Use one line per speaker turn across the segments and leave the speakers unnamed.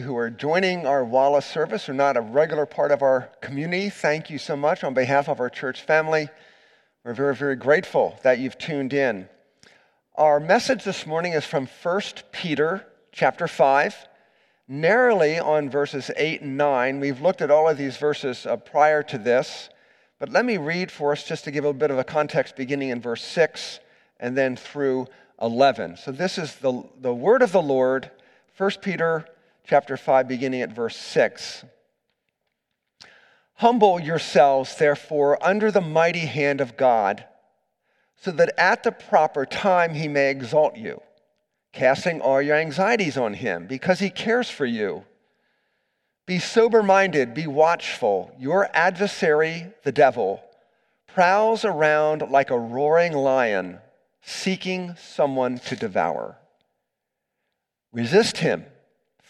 who are joining our Wallace service are not a regular part of our community, thank you so much on behalf of our church family. We're very, very grateful that you've tuned in. Our message this morning is from 1 Peter chapter 5, narrowly on verses 8 and 9. We've looked at all of these verses uh, prior to this, but let me read for us just to give a bit of a context beginning in verse 6 and then through 11. So this is the, the word of the Lord, 1 Peter chapter 5, beginning at verse 6. Humble yourselves, therefore, under the mighty hand of God, so that at the proper time he may exalt you, casting all your anxieties on him, because he cares for you. Be sober minded, be watchful. Your adversary, the devil, prowls around like a roaring lion, seeking someone to devour. Resist him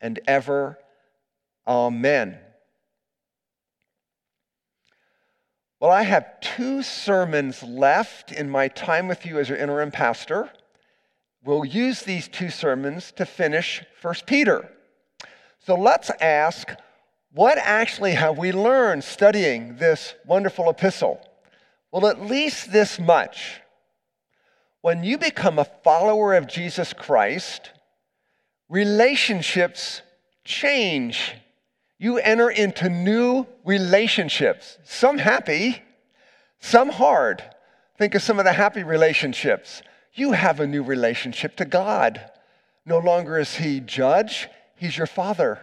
and ever. Amen. Well, I have two sermons left in my time with you as your interim pastor. We'll use these two sermons to finish 1 Peter. So let's ask what actually have we learned studying this wonderful epistle? Well, at least this much. When you become a follower of Jesus Christ, relationships change. You enter into new relationships, some happy, some hard. Think of some of the happy relationships. You have a new relationship to God. No longer is He judge, He's your Father.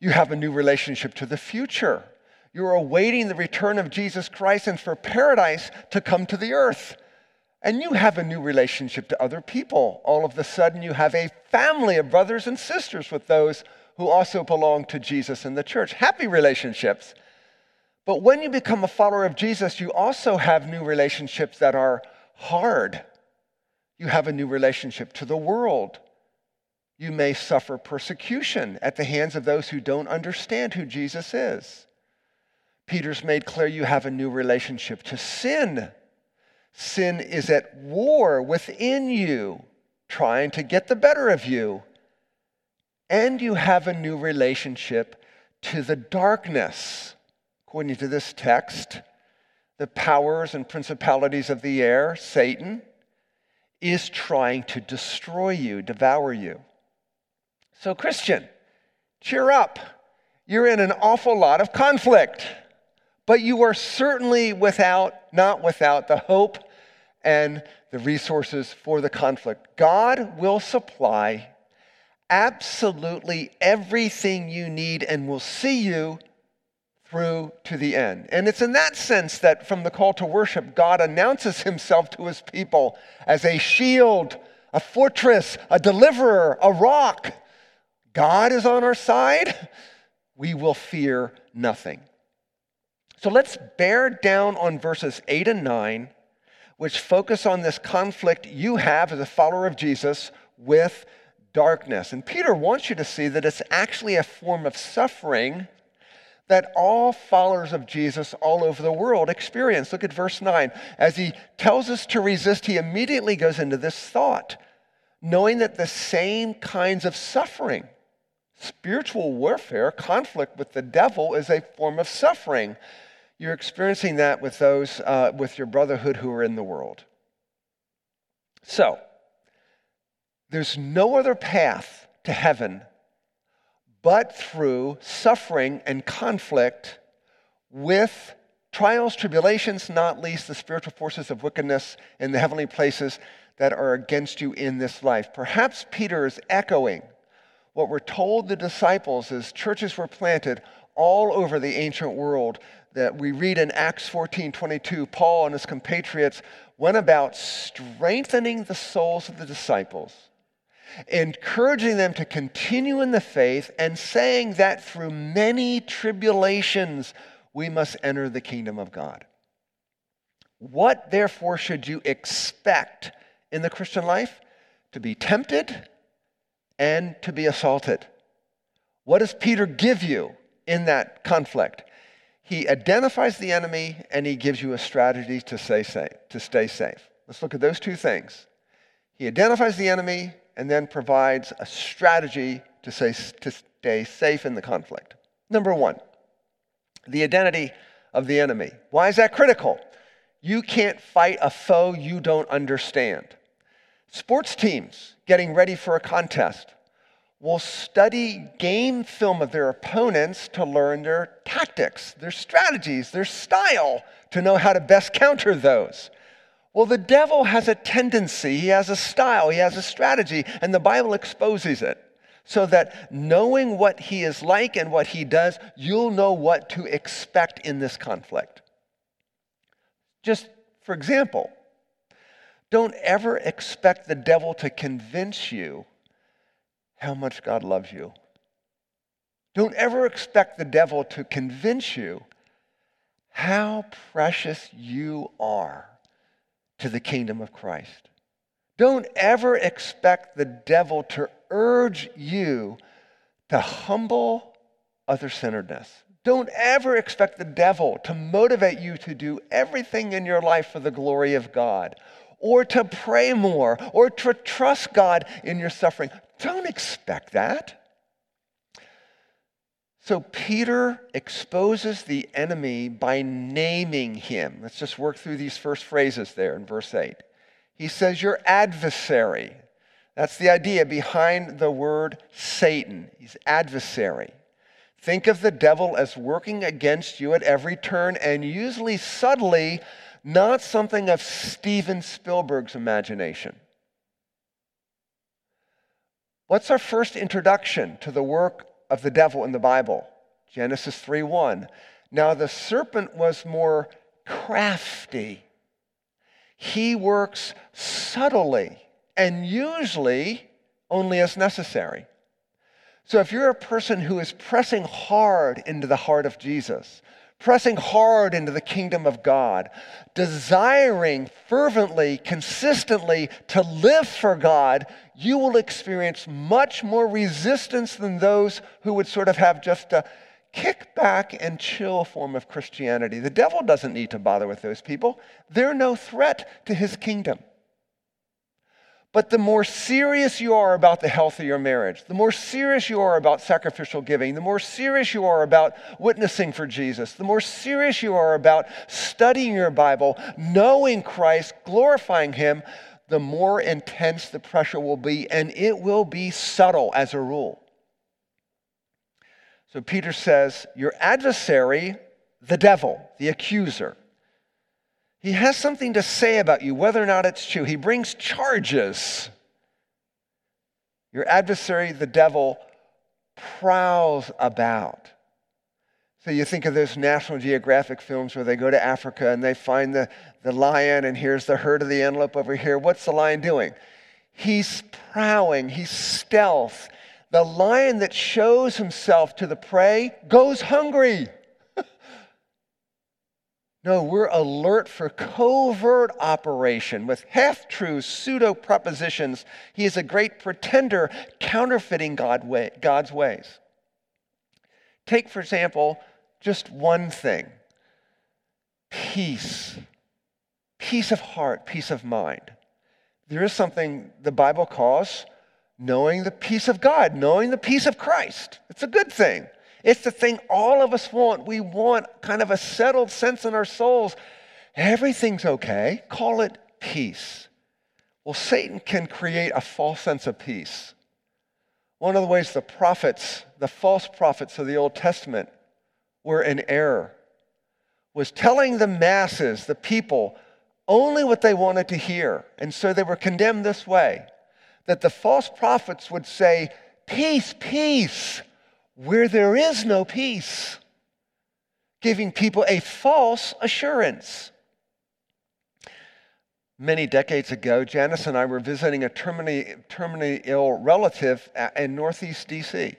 You have a new relationship to the future. You're awaiting the return of Jesus Christ and for paradise to come to the earth and you have a new relationship to other people. All of a sudden, you have a family of brothers and sisters with those who also belong to Jesus and the church. Happy relationships. But when you become a follower of Jesus, you also have new relationships that are hard. You have a new relationship to the world. You may suffer persecution at the hands of those who don't understand who Jesus is. Peter's made clear you have a new relationship to sin Sin is at war within you, trying to get the better of you. And you have a new relationship to the darkness. According to this text, the powers and principalities of the air, Satan, is trying to destroy you, devour you. So, Christian, cheer up. You're in an awful lot of conflict but you are certainly without, not without, the hope and the resources for the conflict. God will supply absolutely everything you need and will see you through to the end. And it's in that sense that from the call to worship, God announces himself to his people as a shield, a fortress, a deliverer, a rock. God is on our side. We will fear nothing. So let's bear down on verses 8 and 9, which focus on this conflict you have as a follower of Jesus with darkness. And Peter wants you to see that it's actually a form of suffering that all followers of Jesus all over the world experience. Look at verse 9. As he tells us to resist, he immediately goes into this thought, knowing that the same kinds of suffering, spiritual warfare, conflict with the devil, is a form of suffering. You're experiencing that with those, uh, with your brotherhood who are in the world. So, there's no other path to heaven but through suffering and conflict with trials, tribulations, not least the spiritual forces of wickedness in the heavenly places that are against you in this life. Perhaps Peter is echoing what we're told the disciples as churches were planted all over the ancient world that we read in Acts 14 22, Paul and his compatriots went about strengthening the souls of the disciples encouraging them to continue in the faith and saying that through many tribulations we must enter the kingdom of God. What, therefore, should you expect in the Christian life? To be tempted and to be assaulted. What does Peter give you in that conflict? He identifies the enemy and he gives you a strategy to stay safe. To stay safe. Let's look at those two things. He identifies the enemy and then provides a strategy to, say, to stay safe in the conflict. Number one, the identity of the enemy. Why is that critical? You can't fight a foe you don't understand. Sports teams getting ready for a contest will study game film of their opponents to learn their tactics, their strategies, their style, to know how to best counter those. Well, the devil has a tendency, he has a style, he has a strategy, and the Bible exposes it so that knowing what he is like and what he does, you'll know what to expect in this conflict. Just for example, don't ever expect the devil to convince you how much God loves you. Don't ever expect the devil to convince you how precious you are to the kingdom of Christ. Don't ever expect the devil to urge you to humble other centeredness. Don't ever expect the devil to motivate you to do everything in your life for the glory of God, or to pray more, or to trust God in your suffering. Don't expect that. So Peter exposes the enemy by naming him. Let's just work through these first phrases there in verse 8. He says, Your adversary. That's the idea behind the word Satan. He's adversary. Think of the devil as working against you at every turn and usually subtly, not something of Steven Spielberg's imagination. What's our first introduction to the work of the devil in the Bible? Genesis 3:1. Now the serpent was more crafty. He works subtly and usually only as necessary. So if you're a person who is pressing hard into the heart of Jesus, pressing hard into the kingdom of God, desiring fervently, consistently to live for God, you will experience much more resistance than those who would sort of have just a kick back and chill form of Christianity. The devil doesn't need to bother with those people, they're no threat to his kingdom. But the more serious you are about the health of your marriage, the more serious you are about sacrificial giving, the more serious you are about witnessing for Jesus, the more serious you are about studying your Bible, knowing Christ, glorifying Him, the more intense the pressure will be, and it will be subtle as a rule. So Peter says, Your adversary, the devil, the accuser, he has something to say about you, whether or not it's true. He brings charges. Your adversary, the devil, prowls about. So you think of those National Geographic films where they go to Africa and they find the, the lion, and here's the herd of the antelope over here. What's the lion doing? He's prowling, he's stealth. The lion that shows himself to the prey goes hungry. No, we're alert for covert operation with half truths, pseudo propositions. He is a great pretender, counterfeiting God way, God's ways. Take, for example, just one thing peace. Peace of heart, peace of mind. There is something the Bible calls knowing the peace of God, knowing the peace of Christ. It's a good thing. It's the thing all of us want. We want kind of a settled sense in our souls. Everything's okay. Call it peace. Well, Satan can create a false sense of peace. One of the ways the prophets, the false prophets of the Old Testament, were in error was telling the masses, the people, only what they wanted to hear. And so they were condemned this way that the false prophets would say, Peace, peace where there is no peace, giving people a false assurance. many decades ago, Janice and I were visiting a terminally, terminally ill relative in Northeast DC.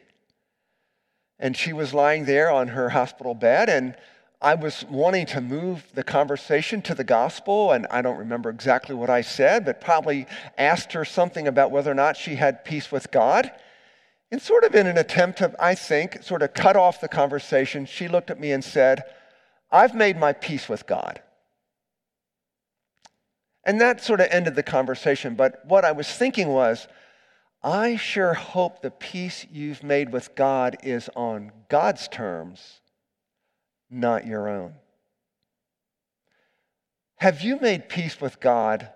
And she was lying there on her hospital bed, and I was wanting to move the conversation to the gospel, and I don't remember exactly what I said, but probably asked her something about whether or not she had peace with God. And sort of in an attempt to, I think, sort of cut off the conversation, she looked at me and said, I've made my peace with God. And that sort of ended the conversation. But what I was thinking was, I sure hope the peace you've made with God is on God's terms not your own. Have you made peace with God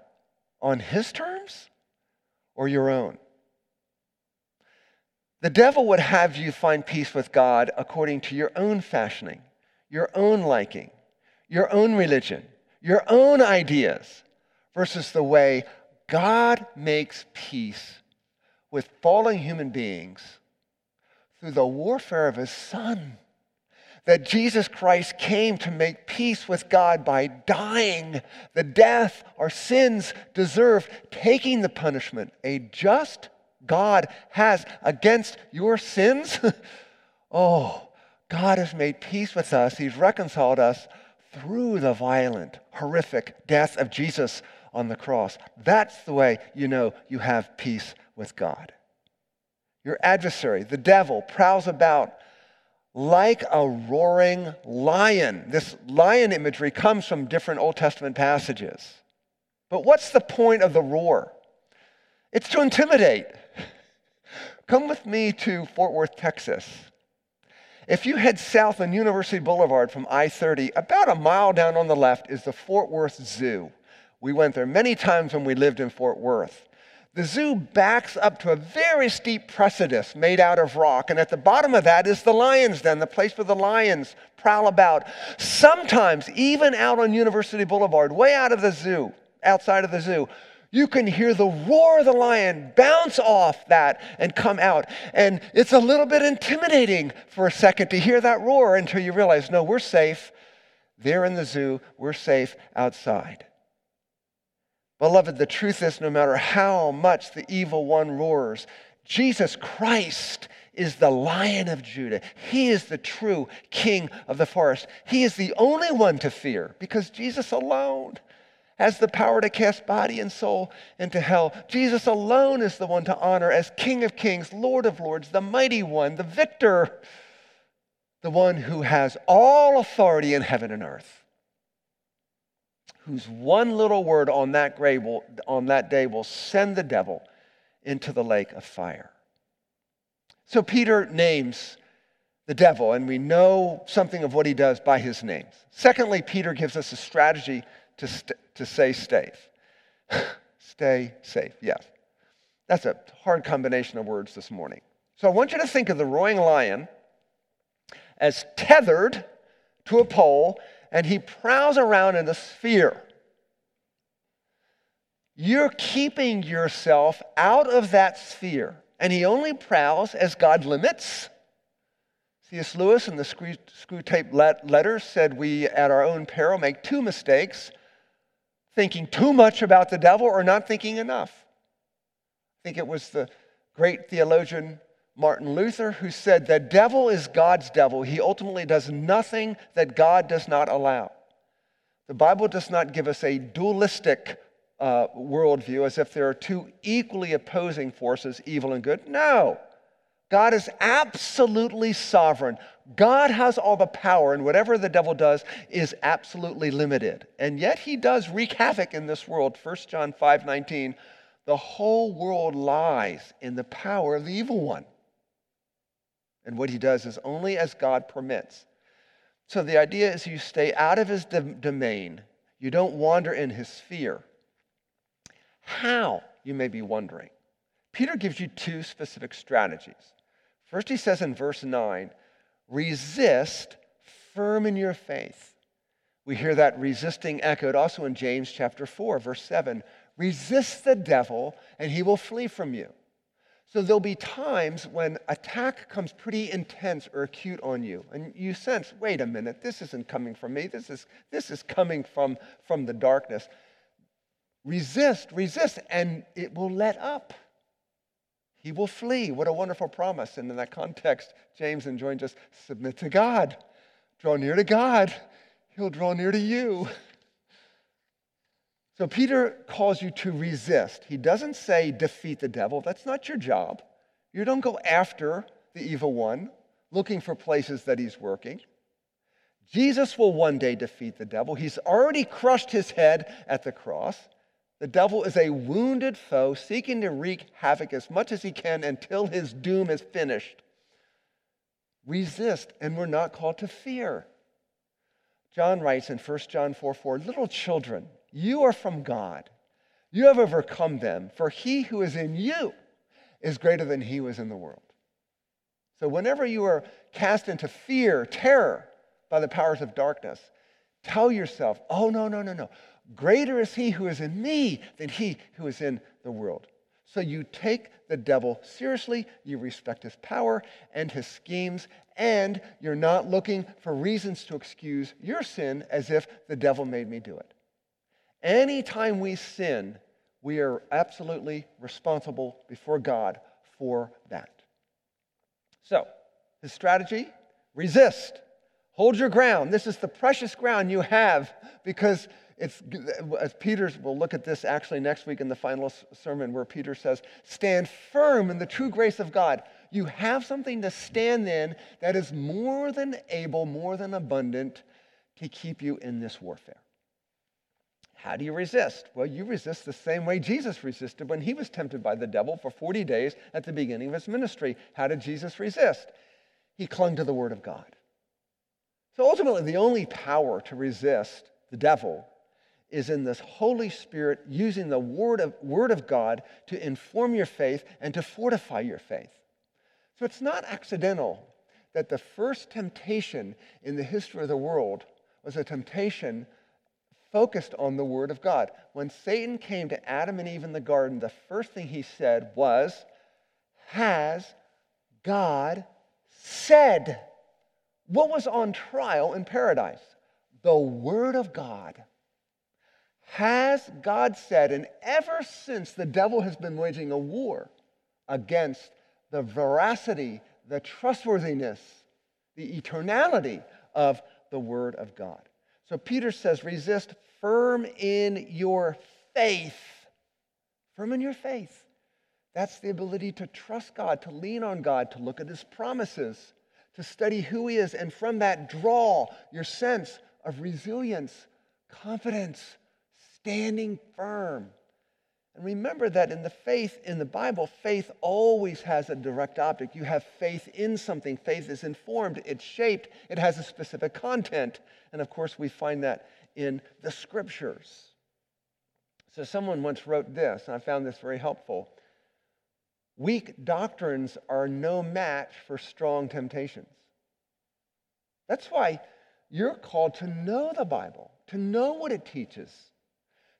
on His terms or your own? The devil would have you find peace with God according to your own fashioning, your own liking, your own religion, your own ideas, versus the way God makes peace with fallen human beings through the warfare of His Son. That Jesus Christ came to make peace with God by dying the death our sins deserve, taking the punishment a just God has against your sins. oh, God has made peace with us. He's reconciled us through the violent, horrific death of Jesus on the cross. That's the way you know you have peace with God. Your adversary, the devil, prowls about like a roaring lion. This lion imagery comes from different Old Testament passages. But what's the point of the roar? It's to intimidate. Come with me to Fort Worth, Texas. If you head south on University Boulevard from I 30, about a mile down on the left is the Fort Worth Zoo. We went there many times when we lived in Fort Worth. The zoo backs up to a very steep precipice made out of rock, and at the bottom of that is the lion's den, the place where the lions prowl about. Sometimes, even out on University Boulevard, way out of the zoo, outside of the zoo, you can hear the roar of the lion bounce off that and come out. And it's a little bit intimidating for a second to hear that roar until you realize, no, we're safe. They're in the zoo, we're safe outside. Beloved, the truth is no matter how much the evil one roars, Jesus Christ is the lion of Judah. He is the true king of the forest. He is the only one to fear because Jesus alone has the power to cast body and soul into hell. Jesus alone is the one to honor as King of kings, Lord of lords, the mighty one, the victor, the one who has all authority in heaven and earth whose one little word on that, grave will, on that day will send the devil into the lake of fire. So Peter names the devil, and we know something of what he does by his names. Secondly, Peter gives us a strategy to, st- to stay safe. stay safe, yes. That's a hard combination of words this morning. So I want you to think of the roaring lion as tethered to a pole and he prowls around in a sphere. You're keeping yourself out of that sphere, and he only prowls as God limits. C.S. Lewis in the screw, Screwtape letters said we, at our own peril, make two mistakes thinking too much about the devil or not thinking enough. I think it was the great theologian Martin Luther, who said, The devil is God's devil. He ultimately does nothing that God does not allow. The Bible does not give us a dualistic uh, worldview as if there are two equally opposing forces, evil and good. No. God is absolutely sovereign. God has all the power, and whatever the devil does is absolutely limited. And yet he does wreak havoc in this world. 1 John 5 19, the whole world lies in the power of the evil one. And what he does is only as God permits. So the idea is you stay out of his domain, you don't wander in his sphere. How, you may be wondering. Peter gives you two specific strategies. First, he says in verse 9, resist firm in your faith. We hear that resisting echoed also in James chapter 4, verse 7. Resist the devil, and he will flee from you. So there'll be times when attack comes pretty intense or acute on you, and you sense, wait a minute, this isn't coming from me. This is, this is coming from, from the darkness. resist, resist, and it will let up. He will flee. What a wonderful promise. And in that context, James enjoined just submit to God, draw near to God, He'll draw near to you. So Peter calls you to resist. He doesn't say defeat the devil. That's not your job. You don't go after the evil one looking for places that he's working. Jesus will one day defeat the devil. He's already crushed his head at the cross. The devil is a wounded foe seeking to wreak havoc as much as he can until his doom is finished. Resist, and we're not called to fear. John writes in 1 John 4 4, Little children, you are from God. You have overcome them, for he who is in you is greater than he who is in the world. So, whenever you are cast into fear, terror by the powers of darkness, tell yourself, oh, no, no, no, no. Greater is he who is in me than he who is in the world. So you take the devil seriously, you respect his power and his schemes, and you're not looking for reasons to excuse your sin as if the devil made me do it. Anytime we sin, we are absolutely responsible before God for that. So, his strategy resist, hold your ground. This is the precious ground you have because it's, as Peter, we'll look at this actually next week in the final sermon where Peter says, Stand firm in the true grace of God. You have something to stand in that is more than able, more than abundant to keep you in this warfare. How do you resist? Well, you resist the same way Jesus resisted when he was tempted by the devil for 40 days at the beginning of his ministry. How did Jesus resist? He clung to the Word of God. So ultimately, the only power to resist the devil is in this Holy Spirit using the Word of, Word of God to inform your faith and to fortify your faith. So it's not accidental that the first temptation in the history of the world was a temptation focused on the Word of God. When Satan came to Adam and Eve in the garden, the first thing he said was, Has God said? What was on trial in paradise? The Word of God. Has God said, and ever since the devil has been waging a war against the veracity, the trustworthiness, the eternality of the Word of God. So Peter says, resist firm in your faith. Firm in your faith. That's the ability to trust God, to lean on God, to look at His promises, to study who He is, and from that draw your sense of resilience, confidence, standing firm. And remember that in the faith, in the Bible, faith always has a direct object. You have faith in something. Faith is informed, it's shaped, it has a specific content. And of course, we find that in the scriptures. So, someone once wrote this, and I found this very helpful Weak doctrines are no match for strong temptations. That's why you're called to know the Bible, to know what it teaches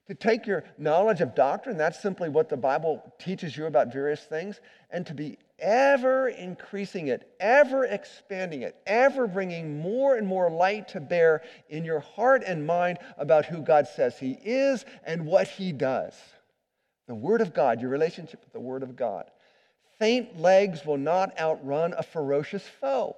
to take your knowledge of doctrine, that's simply what the Bible teaches you about various things, and to be ever increasing it, ever expanding it, ever bringing more and more light to bear in your heart and mind about who God says He is and what He does. The Word of God, your relationship with the Word of God. Faint legs will not outrun a ferocious foe.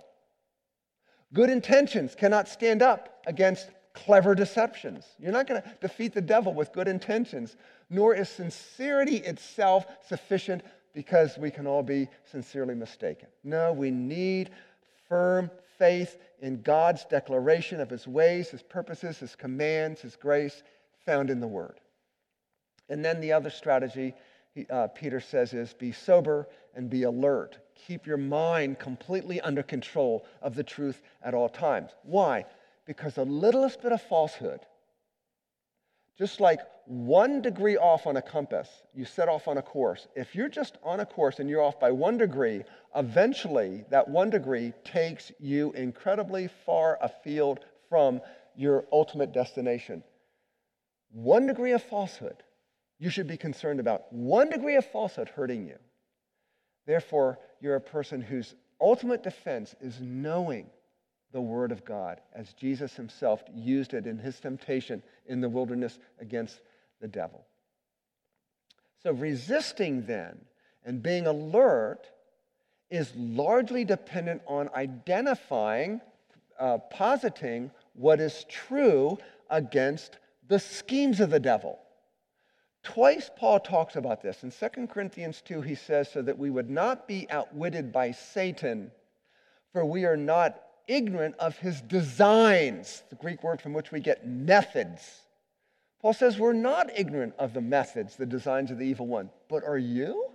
Good intentions cannot stand up against clever deceptions. You're not going to defeat the devil with good intentions, nor is sincerity itself sufficient because we can all be sincerely mistaken. No, we need firm faith in God's declaration of his ways, his purposes, his commands, his grace found in the word. And then the other strategy, uh, Peter says, is be sober and be alert. Keep your mind completely under control of the truth at all times. Why? Because the littlest bit of falsehood, just like one degree off on a compass, you set off on a course. If you're just on a course and you're off by one degree, eventually that one degree takes you incredibly far afield from your ultimate destination. One degree of falsehood, you should be concerned about. One degree of falsehood hurting you. Therefore, you're a person whose ultimate defense is knowing the Word of God, as Jesus himself used it in his temptation in the wilderness against the devil. So resisting then and being alert is largely dependent on identifying, uh, positing what is true against the schemes of the devil. Twice Paul talks about this. In 2 Corinthians 2, he says, so that we would not be outwitted by Satan, for we are not ignorant of his designs, the Greek word from which we get methods. Paul says we're not ignorant of the methods, the designs of the evil one. But are you?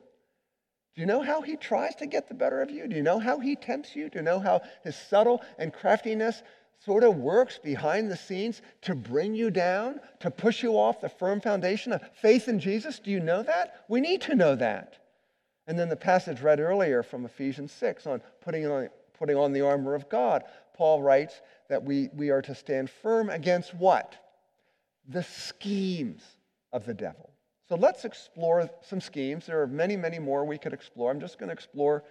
Do you know how he tries to get the better of you? Do you know how he tempts you? Do you know how his subtle and craftiness sort of works behind the scenes to bring you down, to push you off the firm foundation of faith in Jesus? Do you know that? We need to know that. And then the passage read earlier from Ephesians 6 on putting on, putting on the armor of God. Paul writes that we, we are to stand firm against what? The schemes of the devil. So let's explore some schemes. There are many, many more we could explore. I'm just going to explore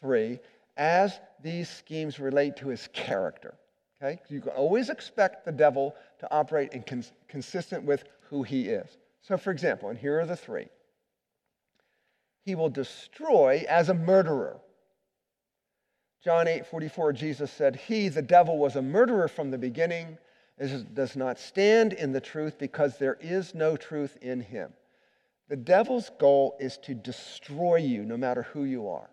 three as these schemes relate to his character. Okay? You can always expect the devil to operate in cons- consistent with who he is. So, for example, and here are the three he will destroy as a murderer. John 8 44, Jesus said, He, the devil, was a murderer from the beginning, does not stand in the truth because there is no truth in him. The devil's goal is to destroy you no matter who you are.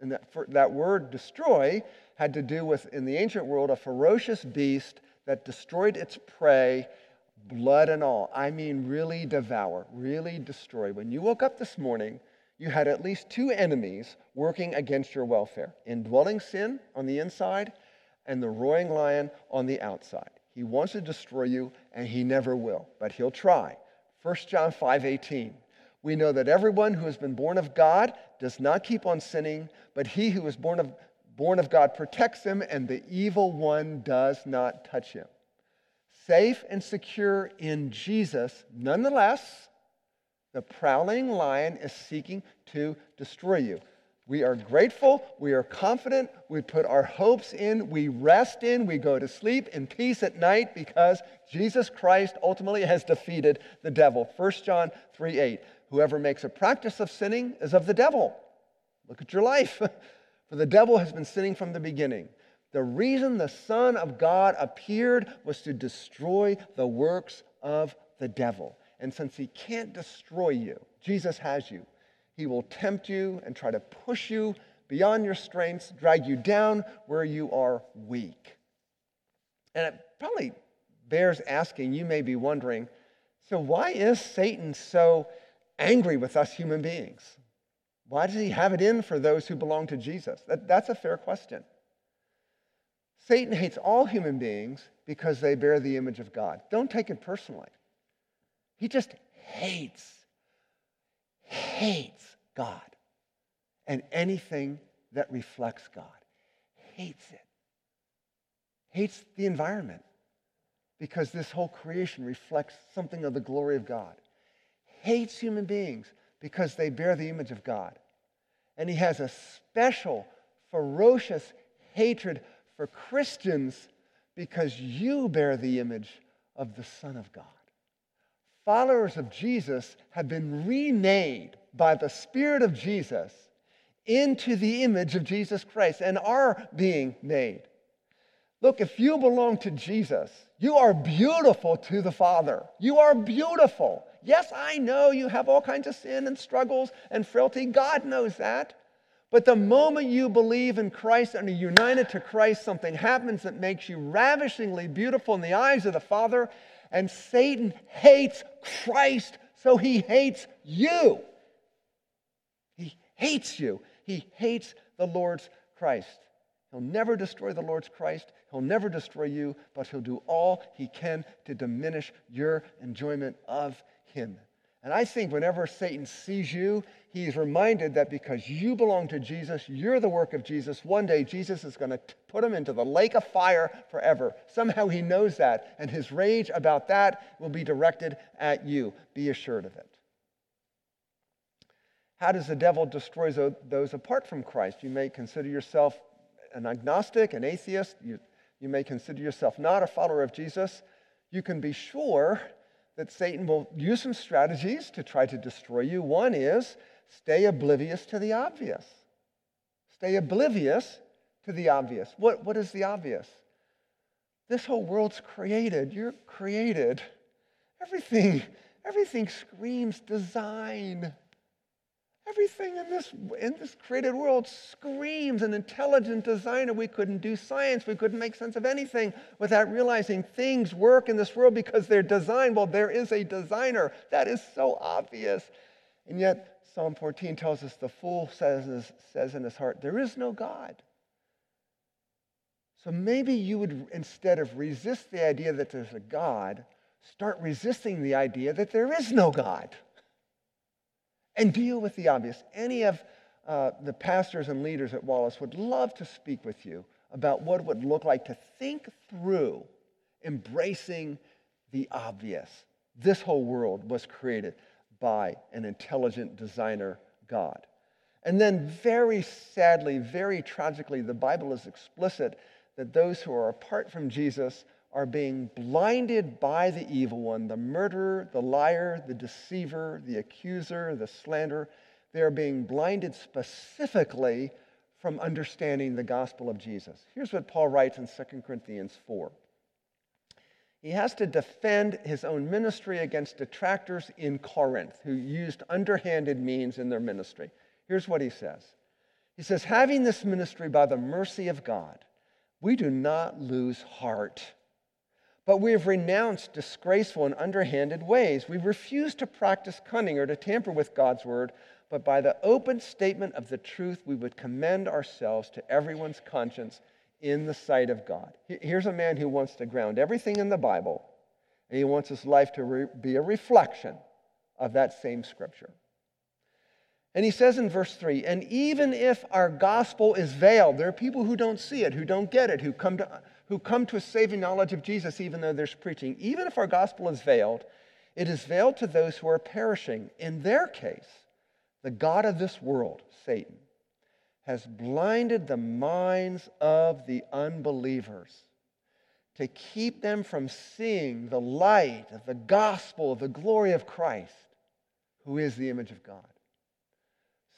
And that, that word destroy had to do with, in the ancient world, a ferocious beast that destroyed its prey, blood and all. I mean, really devour, really destroy. When you woke up this morning, you had at least two enemies working against your welfare indwelling sin on the inside and the roaring lion on the outside. He wants to destroy you, and he never will, but he'll try. 1 John 5 18 we know that everyone who has been born of God does not keep on sinning, but he who is born of, born of God protects him, and the evil one does not touch him. Safe and secure in Jesus, nonetheless, the prowling lion is seeking to destroy you. We are grateful. We are confident. We put our hopes in. We rest in. We go to sleep in peace at night because Jesus Christ ultimately has defeated the devil. 1 John 3 8. Whoever makes a practice of sinning is of the devil. Look at your life. For the devil has been sinning from the beginning. The reason the Son of God appeared was to destroy the works of the devil. And since he can't destroy you, Jesus has you. He will tempt you and try to push you beyond your strengths, drag you down where you are weak. And it probably bears asking, you may be wondering, so why is Satan so angry with us human beings? Why does he have it in for those who belong to Jesus? That, that's a fair question. Satan hates all human beings because they bear the image of God. Don't take it personally. He just hates, hates God and anything that reflects God. Hates it. Hates the environment because this whole creation reflects something of the glory of God hates human beings because they bear the image of God. And he has a special, ferocious hatred for Christians because you bear the image of the Son of God. Followers of Jesus have been remade by the Spirit of Jesus into the image of Jesus Christ and are being made. Look, if you belong to Jesus, you are beautiful to the Father. You are beautiful. Yes, I know you have all kinds of sin and struggles and frailty. God knows that. But the moment you believe in Christ and are united to Christ, something happens that makes you ravishingly beautiful in the eyes of the Father. And Satan hates Christ, so he hates you. He hates you. He hates the Lord's Christ. He'll never destroy the Lord's Christ. He'll never destroy you, but he'll do all he can to diminish your enjoyment of him. And I think whenever Satan sees you, he's reminded that because you belong to Jesus, you're the work of Jesus, one day Jesus is going to put him into the lake of fire forever. Somehow he knows that, and his rage about that will be directed at you. Be assured of it. How does the devil destroy those apart from Christ? You may consider yourself an agnostic, an atheist. You, you may consider yourself not a follower of Jesus. You can be sure that Satan will use some strategies to try to destroy you. One is stay oblivious to the obvious. Stay oblivious to the obvious. What, what is the obvious? This whole world's created. You're created. Everything, everything screams design. Everything in this, in this created world screams an intelligent designer. We couldn't do science. We couldn't make sense of anything without realizing things work in this world because they're designed. Well, there is a designer. That is so obvious. And yet, Psalm 14 tells us the fool says, says in his heart, There is no God. So maybe you would, instead of resist the idea that there's a God, start resisting the idea that there is no God and deal with the obvious. Any of uh, the pastors and leaders at Wallace would love to speak with you about what it would look like to think through embracing the obvious. This whole world was created by an intelligent designer God. And then, very sadly, very tragically, the Bible is explicit that those who are apart from Jesus are being blinded by the evil one, the murderer, the liar, the deceiver, the accuser, the slanderer. They are being blinded specifically from understanding the gospel of Jesus. Here's what Paul writes in 2 Corinthians 4. He has to defend his own ministry against detractors in Corinth who used underhanded means in their ministry. Here's what he says He says, Having this ministry by the mercy of God, we do not lose heart but we have renounced disgraceful and underhanded ways. We refuse to practice cunning or to tamper with God's word, but by the open statement of the truth, we would commend ourselves to everyone's conscience in the sight of God. Here's a man who wants to ground everything in the Bible, and he wants his life to re- be a reflection of that same scripture. And he says in verse 3 and even if our gospel is veiled, there are people who don't see it, who don't get it, who come to who come to a saving knowledge of Jesus even though there's preaching. Even if our gospel is veiled, it is veiled to those who are perishing. In their case, the God of this world, Satan, has blinded the minds of the unbelievers to keep them from seeing the light of the gospel, the glory of Christ, who is the image of God.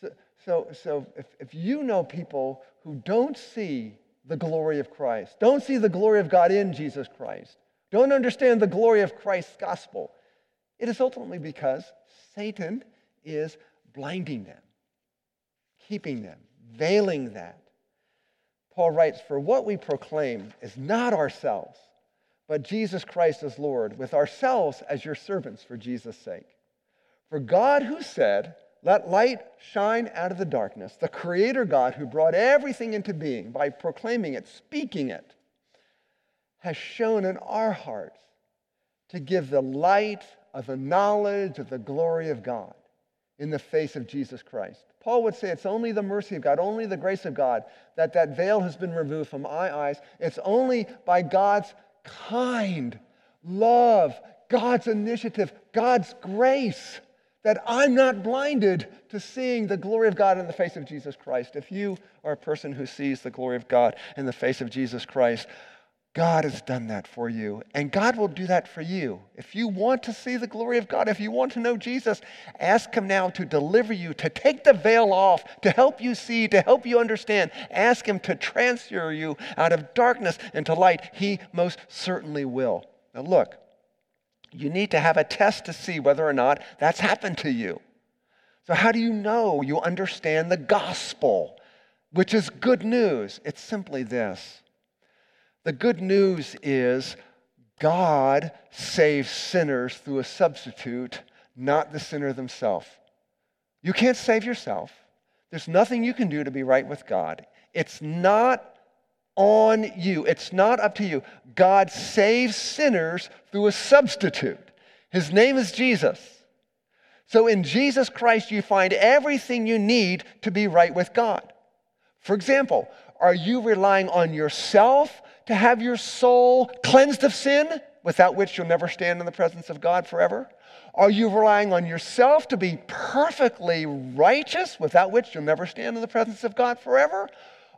So, so, so if, if you know people who don't see the glory of Christ, don't see the glory of God in Jesus Christ, don't understand the glory of Christ's gospel, it is ultimately because Satan is blinding them, keeping them, veiling that. Paul writes, For what we proclaim is not ourselves, but Jesus Christ as Lord, with ourselves as your servants for Jesus' sake. For God, who said, let light shine out of the darkness. The Creator God, who brought everything into being by proclaiming it, speaking it, has shown in our hearts to give the light of the knowledge of the glory of God in the face of Jesus Christ. Paul would say it's only the mercy of God, only the grace of God that that veil has been removed from my eyes. It's only by God's kind love, God's initiative, God's grace that I'm not blinded to seeing the glory of God in the face of Jesus Christ. If you are a person who sees the glory of God in the face of Jesus Christ, God has done that for you, and God will do that for you. If you want to see the glory of God, if you want to know Jesus, ask Him now to deliver you, to take the veil off, to help you see, to help you understand. Ask Him to transfer you out of darkness into light. He most certainly will. Now, look, you need to have a test to see whether or not that's happened to you. So, how do you know you understand the gospel, which is good news? It's simply this the good news is God saves sinners through a substitute, not the sinner themselves. You can't save yourself. There's nothing you can do to be right with God. It's not on you. It's not up to you. God saves sinners through a substitute. His name is Jesus. So in Jesus Christ, you find everything you need to be right with God. For example, are you relying on yourself to have your soul cleansed of sin, without which you'll never stand in the presence of God forever? Are you relying on yourself to be perfectly righteous, without which you'll never stand in the presence of God forever?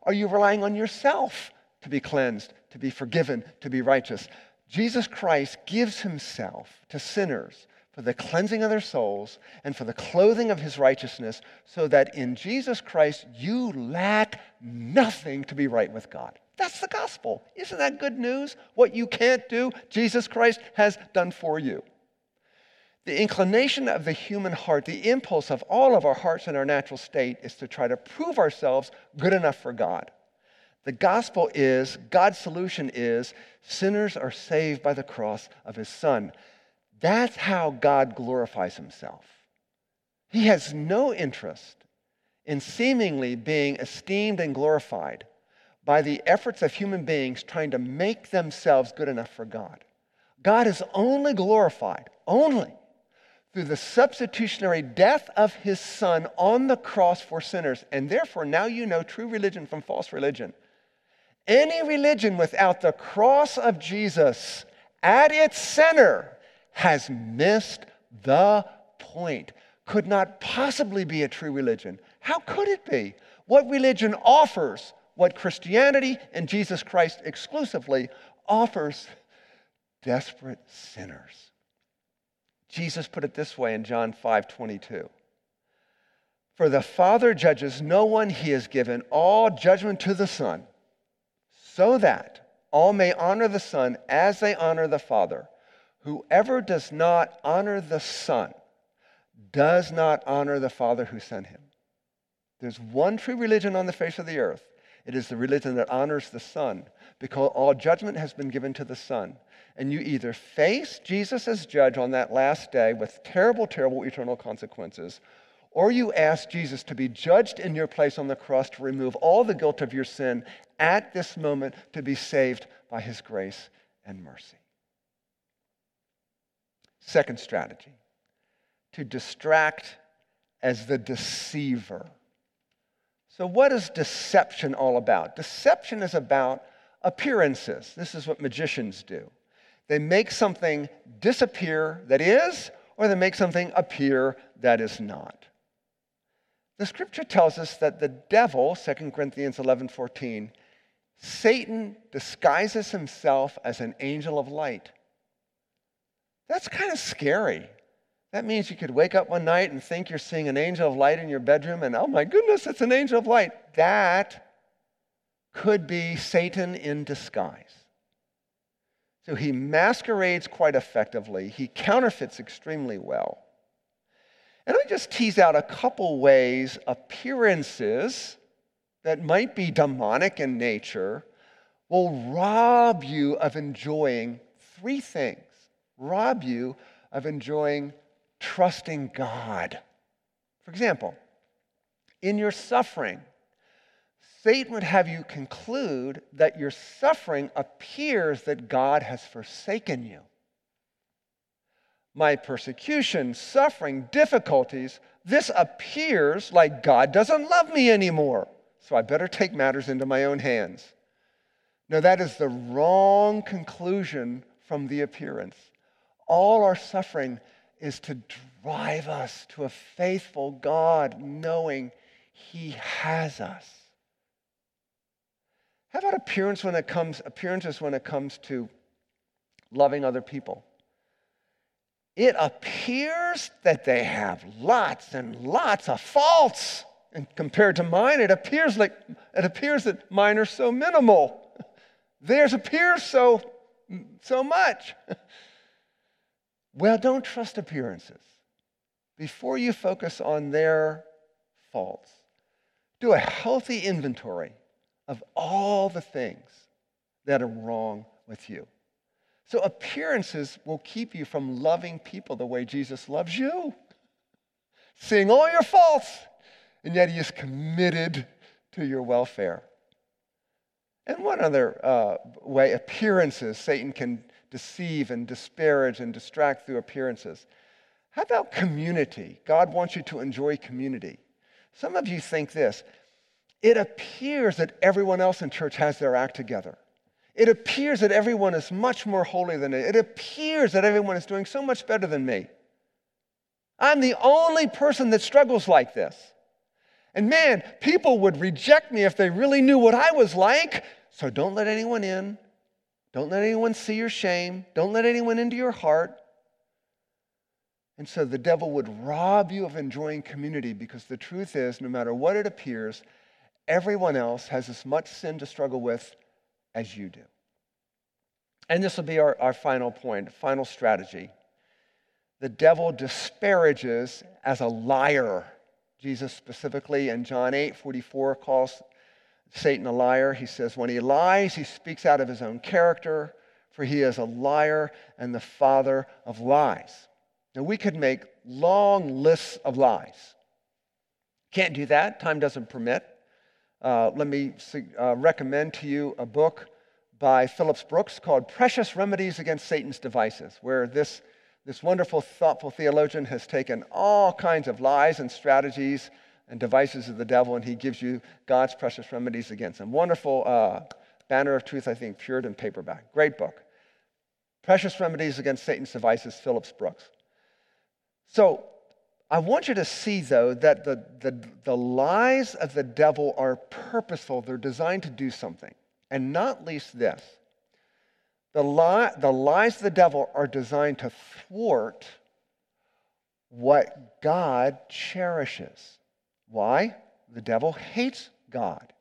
Are you relying on yourself to be cleansed, to be forgiven, to be righteous? Jesus Christ gives himself to sinners for the cleansing of their souls and for the clothing of his righteousness, so that in Jesus Christ you lack nothing to be right with God. That's the gospel. Isn't that good news? What you can't do, Jesus Christ has done for you. The inclination of the human heart, the impulse of all of our hearts in our natural state, is to try to prove ourselves good enough for God. The gospel is, God's solution is, sinners are saved by the cross of his son. That's how God glorifies himself. He has no interest in seemingly being esteemed and glorified by the efforts of human beings trying to make themselves good enough for God. God is only glorified, only through the substitutionary death of his son on the cross for sinners. And therefore, now you know true religion from false religion. Any religion without the cross of Jesus at its center has missed the point. Could not possibly be a true religion. How could it be? What religion offers what Christianity and Jesus Christ exclusively offers desperate sinners. Jesus put it this way in John 5 22. For the Father judges no one, he has given all judgment to the Son, so that all may honor the Son as they honor the Father. Whoever does not honor the Son does not honor the Father who sent him. There's one true religion on the face of the earth. It is the religion that honors the Son because all judgment has been given to the Son. And you either face Jesus as judge on that last day with terrible, terrible eternal consequences, or you ask Jesus to be judged in your place on the cross to remove all the guilt of your sin at this moment to be saved by his grace and mercy. Second strategy to distract as the deceiver. So, what is deception all about? Deception is about appearances. This is what magicians do. They make something disappear that is, or they make something appear that is not. The scripture tells us that the devil, 2 Corinthians 11 14, Satan disguises himself as an angel of light. That's kind of scary. That means you could wake up one night and think you're seeing an angel of light in your bedroom, and oh my goodness, it's an angel of light. That could be Satan in disguise. So he masquerades quite effectively, he counterfeits extremely well. And me just tease out a couple ways appearances that might be demonic in nature will rob you of enjoying three things rob you of enjoying trusting God. For example, in your suffering, Satan would have you conclude that your suffering appears that God has forsaken you. My persecution, suffering, difficulties, this appears like God doesn't love me anymore. So I better take matters into my own hands. No, that is the wrong conclusion from the appearance all our suffering is to drive us to a faithful God, knowing He has us. How about appearance when it comes, appearances when it comes to loving other people? It appears that they have lots and lots of faults. And compared to mine, it appears like it appears that mine are so minimal. Theirs appears so so much. Well, don't trust appearances. Before you focus on their faults, do a healthy inventory of all the things that are wrong with you. So, appearances will keep you from loving people the way Jesus loves you, seeing all your faults, and yet he is committed to your welfare. And one other uh, way appearances Satan can deceive and disparage and distract through appearances. How about community? God wants you to enjoy community. Some of you think this it appears that everyone else in church has their act together. It appears that everyone is much more holy than me. It appears that everyone is doing so much better than me. I'm the only person that struggles like this. And man, people would reject me if they really knew what I was like. So don't let anyone in Don't let anyone see your shame. Don't let anyone into your heart. And so the devil would rob you of enjoying community because the truth is, no matter what it appears, everyone else has as much sin to struggle with as you do. And this will be our, our final point, final strategy. The devil disparages as a liar. Jesus specifically in John 8 44 calls Satan a liar. He says, when he lies, he speaks out of his own character, for he is a liar and the father of lies. Now, we could make long lists of lies. Can't do that, time doesn't permit. Uh, let me uh, recommend to you a book by Phillips Brooks called Precious Remedies Against Satan's Devices, where this, this wonderful, thoughtful theologian has taken all kinds of lies and strategies and devices of the devil, and he gives you God's precious remedies against them. Wonderful uh, banner of truth, I think, Puritan paperback. Great book. Precious Remedies Against Satan's Devices, Phillips Brooks. So I want you to see, though, that the, the, the lies of the devil are purposeful. They're designed to do something. And not least this the, lie, the lies of the devil are designed to thwart what God cherishes. Why? The devil hates God.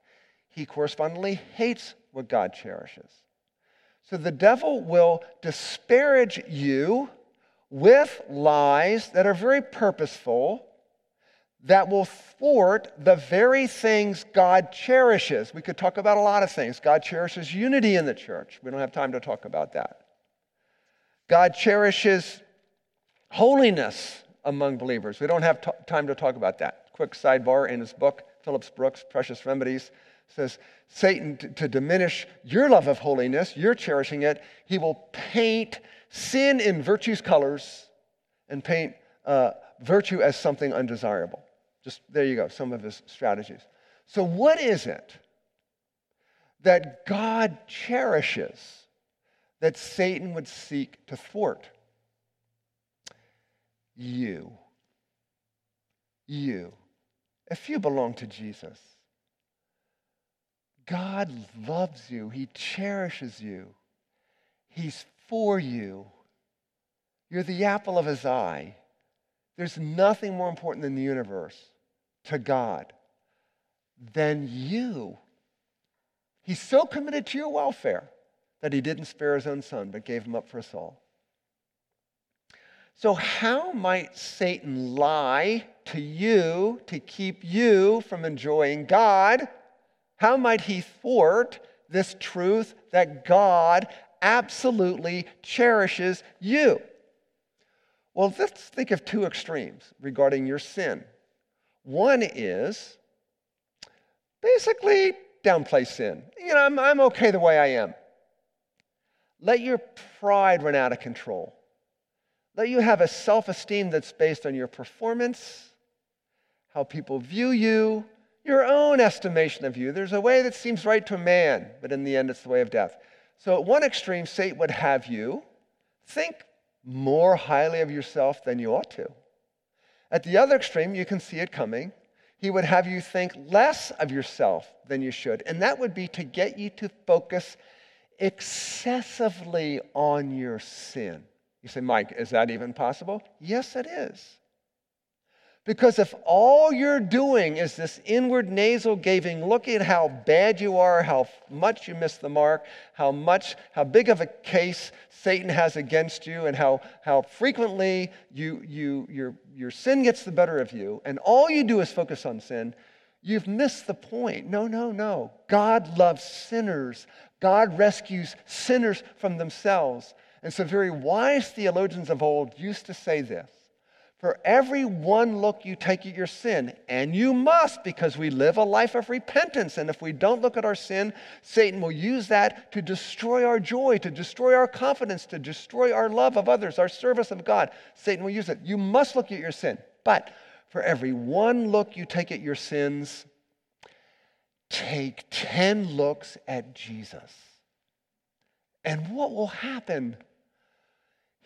He correspondingly hates what God cherishes. So the devil will disparage you with lies that are very purposeful that will thwart the very things God cherishes. We could talk about a lot of things. God cherishes unity in the church. We don't have time to talk about that. God cherishes holiness among believers. We don't have t- time to talk about that quick sidebar in his book, Phillips Brooks, Precious Remedies, says Satan, to, to diminish your love of holiness, you're cherishing it, he will paint sin in virtue's colors and paint uh, virtue as something undesirable. Just there you go, some of his strategies. So, what is it that God cherishes that Satan would seek to thwart? You. You if you belong to Jesus. God loves you, He cherishes you, He's for you. You're the apple of His eye. There's nothing more important in the universe to God than you. He's so committed to your welfare that He didn't spare His own Son, but gave Him up for us all. So, how might Satan lie to you to keep you from enjoying God? How might he thwart this truth that God absolutely cherishes you? Well, let's think of two extremes regarding your sin. One is basically downplay sin. You know, I'm, I'm okay the way I am. Let your pride run out of control. Let you have a self esteem that's based on your performance, how people view you, your own estimation of you. There's a way that seems right to a man, but in the end, it's the way of death. So, at one extreme, Satan would have you think more highly of yourself than you ought to. At the other extreme, you can see it coming. He would have you think less of yourself than you should. And that would be to get you to focus excessively on your sin. You say, Mike, is that even possible? Yes, it is. Because if all you're doing is this inward nasal gazing, look at how bad you are, how much you miss the mark, how much, how big of a case Satan has against you, and how, how frequently you, you, your, your sin gets the better of you, and all you do is focus on sin, you've missed the point. No, no, no. God loves sinners. God rescues sinners from themselves. And so, very wise theologians of old used to say this For every one look you take at your sin, and you must because we live a life of repentance. And if we don't look at our sin, Satan will use that to destroy our joy, to destroy our confidence, to destroy our love of others, our service of God. Satan will use it. You must look at your sin. But for every one look you take at your sins, take 10 looks at Jesus. And what will happen?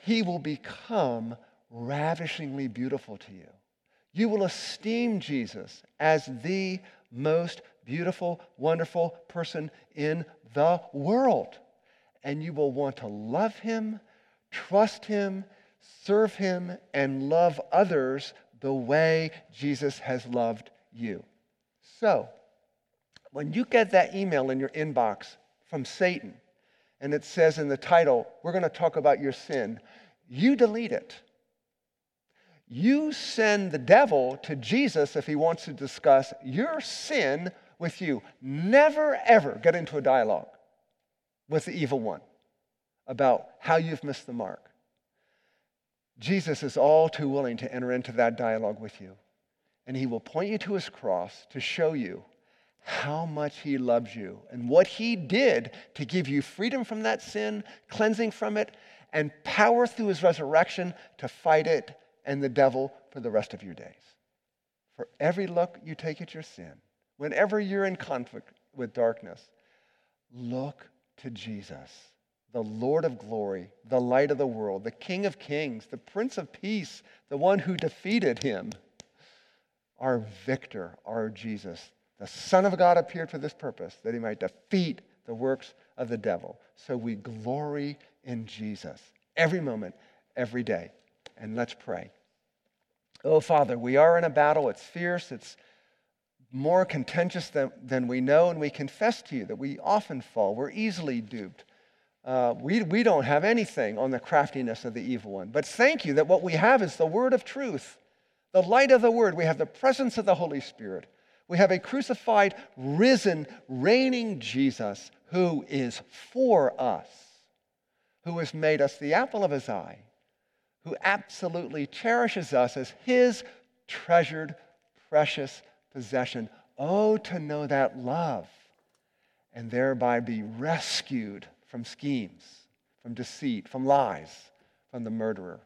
he will become ravishingly beautiful to you. You will esteem Jesus as the most beautiful, wonderful person in the world. and you will want to love him, trust him, serve him, and love others the way Jesus has loved you. So, when you get that email in your inbox from Satan, and it says in the title, we're going to talk about your sin, you delete it. You send the devil to Jesus if he wants to discuss your sin with you. Never, ever get into a dialogue with the evil one about how you've missed the mark. Jesus is all too willing to enter into that dialogue with you. And he will point you to his cross to show you how much he loves you and what he did to give you freedom from that sin, cleansing from it, and power through his resurrection to fight it and the devil for the rest of your days. For every look you take at your sin, whenever you're in conflict with darkness, look to Jesus, the Lord of glory, the light of the world, the King of kings, the Prince of peace, the one who defeated him, our victor, our Jesus. The Son of God appeared for this purpose, that he might defeat the works of the devil. So we glory in Jesus every moment, every day. And let's pray. Oh, Father, we are in a battle. It's fierce. It's more contentious than, than we know, and we confess to you that we often fall. We're easily duped. Uh, we, we don't have anything on the craftiness of the evil one. But thank you that what we have is the word of truth, the light of the word. We have the presence of the Holy Spirit. We have a crucified, risen, reigning Jesus who is for us, who has made us the apple of his eye, who absolutely cherishes us as his treasured, precious possession. Oh, to know that love and thereby be rescued from schemes, from deceit, from lies, from the murderer.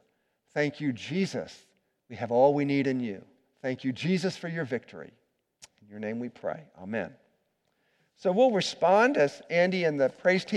Thank you, Jesus. We have all we need in you. Thank you, Jesus, for your victory. In your name we pray. Amen. So we'll respond as Andy and the praise team.